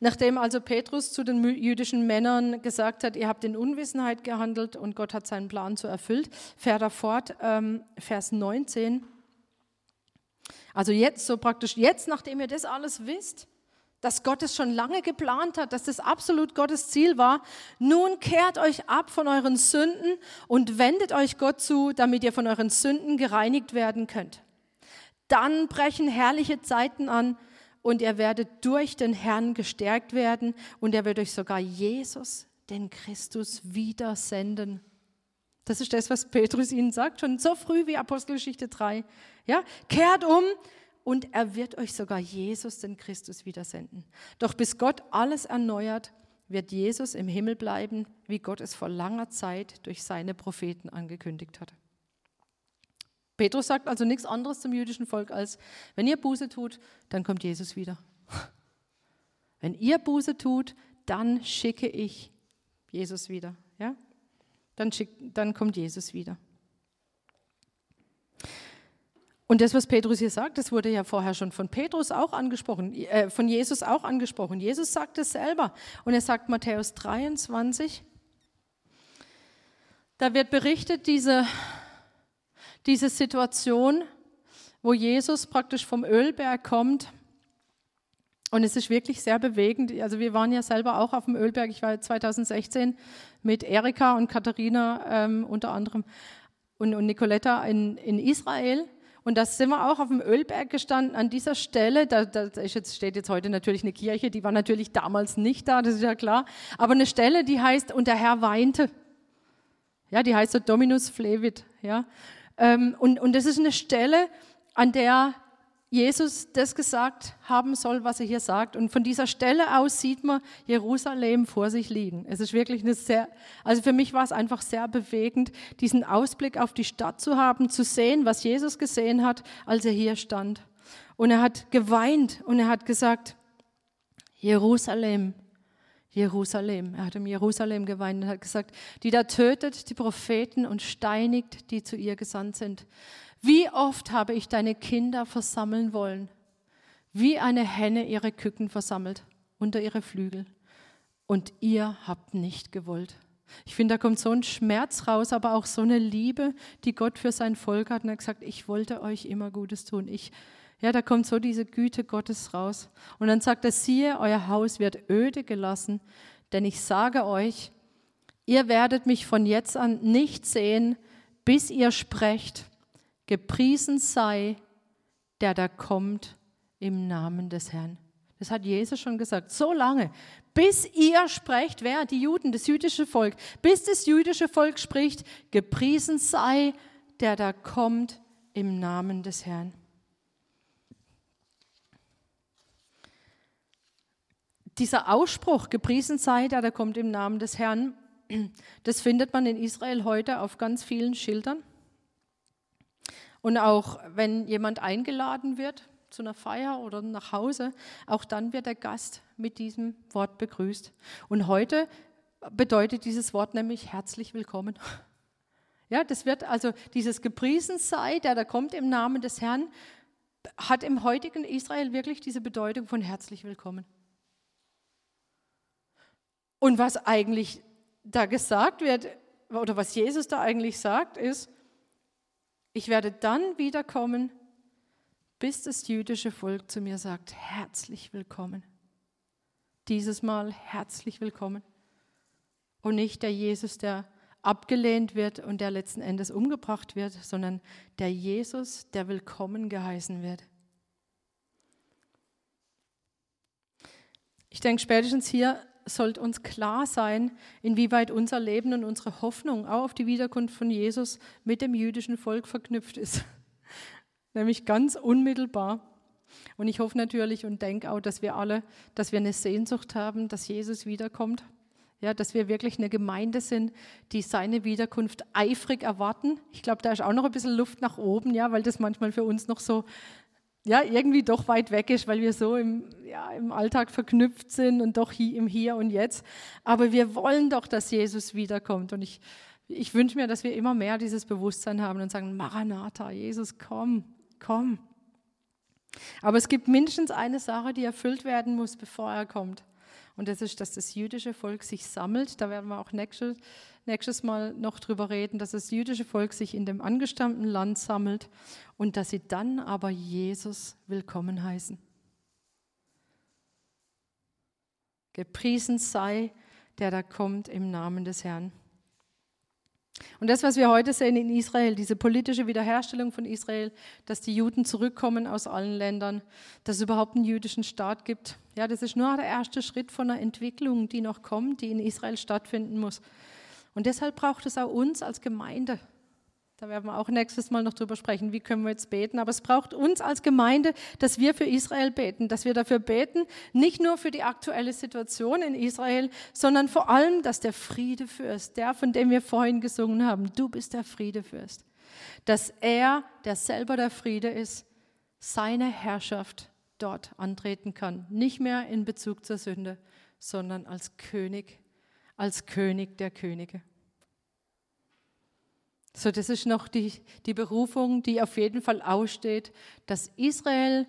nachdem also Petrus zu den jüdischen Männern gesagt hat, ihr habt in Unwissenheit gehandelt und Gott hat seinen Plan so erfüllt, fährt er fort, ähm, Vers 19. Also jetzt, so praktisch jetzt, nachdem ihr das alles wisst, dass Gott es schon lange geplant hat, dass das absolut Gottes Ziel war. Nun kehrt euch ab von euren Sünden und wendet euch Gott zu, damit ihr von euren Sünden gereinigt werden könnt. Dann brechen herrliche Zeiten an und ihr werdet durch den Herrn gestärkt werden und er wird euch sogar Jesus, den Christus, wieder senden. Das ist das, was Petrus ihnen sagt, schon so früh wie Apostelgeschichte 3. Ja, kehrt um und er wird euch sogar Jesus, den Christus, wieder senden. Doch bis Gott alles erneuert, wird Jesus im Himmel bleiben, wie Gott es vor langer Zeit durch seine Propheten angekündigt hat. Petrus sagt also nichts anderes zum jüdischen Volk als, wenn ihr Buße tut, dann kommt Jesus wieder. [LAUGHS] Wenn ihr Buße tut, dann schicke ich Jesus wieder. Ja? Dann, schick, dann kommt Jesus wieder. Und das, was Petrus hier sagt, das wurde ja vorher schon von Petrus auch angesprochen, äh, von Jesus auch angesprochen. Jesus sagt es selber. Und er sagt Matthäus 23, da wird berichtet, diese diese Situation, wo Jesus praktisch vom Ölberg kommt. Und es ist wirklich sehr bewegend. Also wir waren ja selber auch auf dem Ölberg. Ich war 2016 mit Erika und Katharina ähm, unter anderem und, und Nicoletta in, in Israel. Und da sind wir auch auf dem Ölberg gestanden, an dieser Stelle. Da, da jetzt, steht jetzt heute natürlich eine Kirche, die war natürlich damals nicht da, das ist ja klar. Aber eine Stelle, die heißt, und der Herr weinte. Ja, die heißt so Dominus Flevit. Ja. Ähm, und, und das ist eine Stelle, an der Jesus das gesagt haben soll, was er hier sagt. Und von dieser Stelle aus sieht man Jerusalem vor sich liegen. Es ist wirklich eine sehr, also für mich war es einfach sehr bewegend, diesen Ausblick auf die Stadt zu haben, zu sehen, was Jesus gesehen hat, als er hier stand. Und er hat geweint und er hat gesagt, Jerusalem, Jerusalem. Er hat im Jerusalem geweint und hat gesagt, die da tötet die Propheten und steinigt, die zu ihr gesandt sind. Wie oft habe ich deine Kinder versammeln wollen, wie eine Henne ihre Küken versammelt unter ihre Flügel. Und ihr habt nicht gewollt. Ich finde, da kommt so ein Schmerz raus, aber auch so eine Liebe, die Gott für sein Volk hat. Und er hat gesagt, ich wollte euch immer Gutes tun. Ich ja, da kommt so diese Güte Gottes raus. Und dann sagt er, siehe, euer Haus wird öde gelassen, denn ich sage euch, ihr werdet mich von jetzt an nicht sehen, bis ihr sprecht, gepriesen sei, der da kommt im Namen des Herrn. Das hat Jesus schon gesagt. So lange, bis ihr sprecht, wer? Die Juden, das jüdische Volk. Bis das jüdische Volk spricht, gepriesen sei, der da kommt im Namen des Herrn. dieser Ausspruch, gepriesen sei der, der kommt im Namen des Herrn, [CLEARS THROAT] das findet man in Israel heute auf ganz vielen Schildern. Und auch wenn jemand eingeladen wird zu einer Feier oder nach Hause, auch dann wird der Gast mit diesem Wort begrüßt. Und heute bedeutet dieses Wort nämlich herzlich willkommen. [LAUGHS] Ja, das wird also dieses gepriesen sei, der da kommt im Namen des Herrn, hat im heutigen Israel wirklich diese Bedeutung von herzlich willkommen. Und was eigentlich da gesagt wird, oder was Jesus da eigentlich sagt, ist, ich werde dann wiederkommen, bis das jüdische Volk zu mir sagt, herzlich willkommen. Dieses Mal herzlich willkommen. Und nicht der Jesus, der abgelehnt wird und der letzten Endes umgebracht wird, sondern der Jesus, der willkommen geheißen wird. Ich denke, spätestens hier sollte uns klar sein, inwieweit unser Leben und unsere Hoffnung auch auf die Wiederkunft von Jesus mit dem jüdischen Volk verknüpft ist. [LAUGHS] Nämlich ganz unmittelbar. Und ich hoffe natürlich und denke auch, dass wir alle, dass wir eine Sehnsucht haben, dass Jesus wiederkommt. Ja, dass wir wirklich eine Gemeinde sind, die seine Wiederkunft eifrig erwarten. Ich glaube, da ist auch noch ein bisschen Luft nach oben, ja, weil das manchmal für uns noch so ja, irgendwie doch weit weg ist, weil wir so im, ja, im Alltag verknüpft sind und doch hier, im Hier und Jetzt. Aber wir wollen doch, dass Jesus wiederkommt. Und ich, ich wünsche mir, dass wir immer mehr dieses Bewusstsein haben und sagen, Maranatha, Jesus, komm, komm. Aber es gibt mindestens eine Sache, die erfüllt werden muss, bevor er kommt. Und das ist, dass das jüdische Volk sich sammelt. Da werden wir auch nächstes, nächstes Mal noch drüber reden, dass das jüdische Volk sich in dem angestammten Land sammelt und dass sie dann aber Jesus willkommen heißen. Gepriesen sei, der da kommt im Namen des Herrn. Und das, was wir heute sehen in Israel, diese politische Wiederherstellung von Israel, dass die Juden zurückkommen aus allen Ländern, dass es überhaupt einen jüdischen Staat gibt, ja, das ist nur der erste Schritt von einer Entwicklung, die noch kommt, die in Israel stattfinden muss. Und deshalb braucht es auch uns als Gemeinde, da werden wir auch nächstes Mal noch drüber sprechen, wie können wir jetzt beten. Aber es braucht uns als Gemeinde, dass wir für Israel beten, dass wir dafür beten, nicht nur für die aktuelle Situation in Israel, sondern vor allem, dass der Friedefürst, der, von dem wir vorhin gesungen haben, du bist der Friedefürst, dass er, der selber der Friede ist, seine Herrschaft dort antreten kann. Nicht mehr in Bezug zur Sünde, sondern als König, als König der Könige. So, das ist noch die, die Berufung, die auf jeden Fall aussteht, dass Israel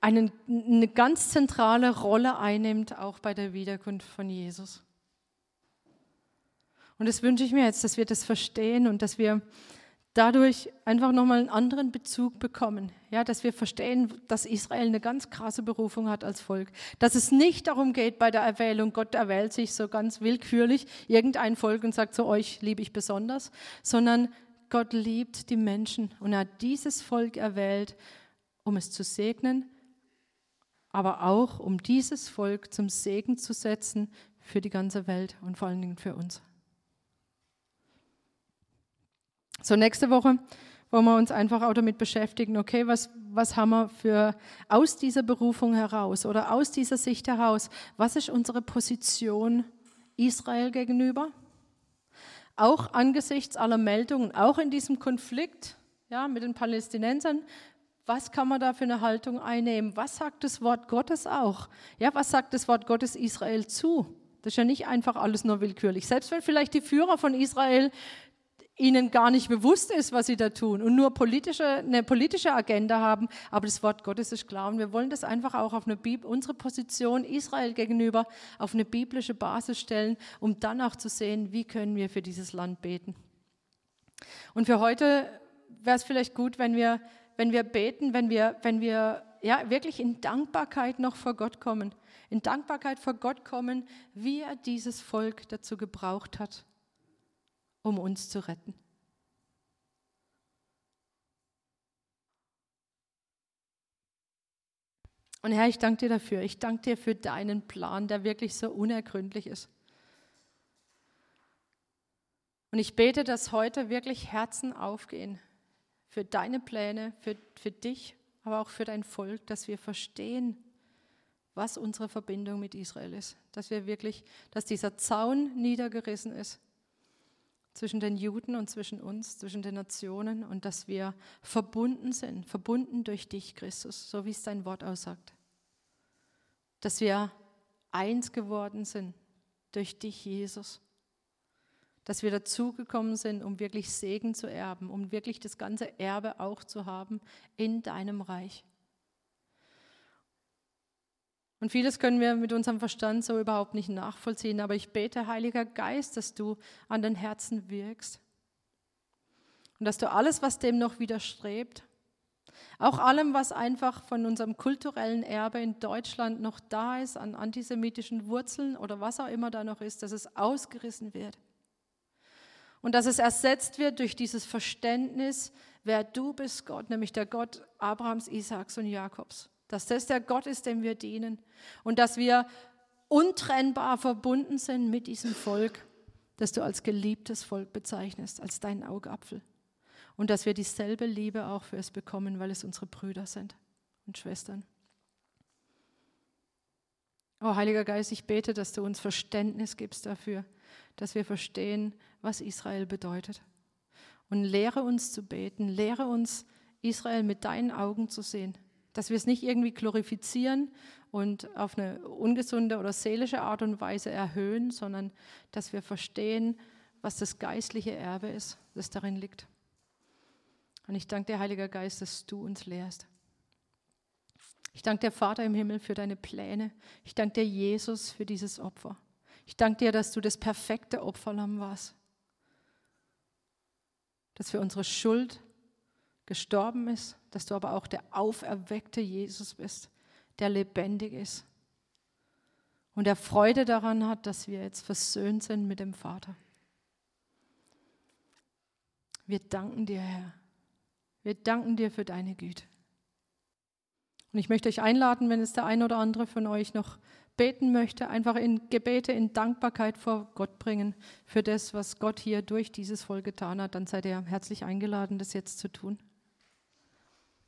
einen, eine ganz zentrale Rolle einnimmt, auch bei der Wiederkunft von Jesus. Und das wünsche ich mir jetzt, dass wir das verstehen und dass wir dadurch einfach nochmal einen anderen Bezug bekommen. Ja, dass wir verstehen, dass Israel eine ganz krasse Berufung hat als Volk. Dass es nicht darum geht bei der Erwählung, Gott erwählt sich so ganz willkürlich irgendein Volk und sagt, so euch liebe ich besonders, sondern Gott liebt die Menschen und er hat dieses Volk erwählt, um es zu segnen, aber auch um dieses Volk zum Segen zu setzen für die ganze Welt und vor allen Dingen für uns. So, nächste Woche wollen wir uns einfach auch damit beschäftigen, okay, was, was haben wir für aus dieser Berufung heraus oder aus dieser Sicht heraus, was ist unsere Position Israel gegenüber? Auch angesichts aller Meldungen, auch in diesem Konflikt ja, mit den Palästinensern, was kann man da für eine Haltung einnehmen? Was sagt das Wort Gottes auch? Ja, was sagt das Wort Gottes Israel zu? Das ist ja nicht einfach alles nur willkürlich. Selbst wenn vielleicht die Führer von Israel ihnen gar nicht bewusst ist, was sie da tun und nur politische, eine politische Agenda haben. Aber das Wort Gottes ist klar und wir wollen das einfach auch auf eine Bib unsere Position Israel gegenüber auf eine biblische Basis stellen, um dann auch zu sehen, wie können wir für dieses Land beten. Und für heute wäre es vielleicht gut, wenn wir, wenn wir beten, wenn wir, wenn wir ja, wirklich in Dankbarkeit noch vor Gott kommen. In Dankbarkeit vor Gott kommen, wie er dieses Volk dazu gebraucht hat um uns zu retten. Und Herr, ich danke dir dafür. Ich danke dir für deinen Plan, der wirklich so unergründlich ist. Und ich bete, dass heute wirklich Herzen aufgehen für deine Pläne, für, für dich, aber auch für dein Volk, dass wir verstehen, was unsere Verbindung mit Israel ist. Dass wir wirklich, dass dieser Zaun niedergerissen ist zwischen den Juden und zwischen uns, zwischen den Nationen und dass wir verbunden sind, verbunden durch dich, Christus, so wie es dein Wort aussagt. Dass wir eins geworden sind durch dich, Jesus. Dass wir dazugekommen sind, um wirklich Segen zu erben, um wirklich das ganze Erbe auch zu haben in deinem Reich. Und vieles können wir mit unserem Verstand so überhaupt nicht nachvollziehen, aber ich bete, Heiliger Geist, dass du an den Herzen wirkst und dass du alles, was dem noch widerstrebt, auch allem, was einfach von unserem kulturellen Erbe in Deutschland noch da ist, an antisemitischen Wurzeln oder was auch immer da noch ist, dass es ausgerissen wird. Und dass es ersetzt wird durch dieses Verständnis, wer du bist, Gott, nämlich der Gott Abrahams, Isaaks und Jakobs dass das der Gott ist, dem wir dienen und dass wir untrennbar verbunden sind mit diesem Volk, das du als geliebtes Volk bezeichnest, als deinen Augapfel. Und dass wir dieselbe Liebe auch für es bekommen, weil es unsere Brüder sind und Schwestern. Oh Heiliger Geist, ich bete, dass du uns Verständnis gibst dafür, dass wir verstehen, was Israel bedeutet. Und lehre uns zu beten, lehre uns, Israel mit deinen Augen zu sehen dass wir es nicht irgendwie glorifizieren und auf eine ungesunde oder seelische Art und Weise erhöhen, sondern dass wir verstehen, was das geistliche Erbe ist, das darin liegt. Und ich danke dir, Heiliger Geist, dass du uns lehrst. Ich danke dir, Vater im Himmel, für deine Pläne. Ich danke dir, Jesus, für dieses Opfer. Ich danke dir, dass du das perfekte Opferlamm warst, das für unsere Schuld gestorben ist, dass du aber auch der auferweckte Jesus bist, der lebendig ist und der Freude daran hat, dass wir jetzt versöhnt sind mit dem Vater. Wir danken dir, Herr. Wir danken dir für deine Güte. Und ich möchte euch einladen, wenn es der ein oder andere von euch noch beten möchte, einfach in Gebete, in Dankbarkeit vor Gott bringen für das, was Gott hier durch dieses Volk getan hat, dann seid ihr herzlich eingeladen, das jetzt zu tun.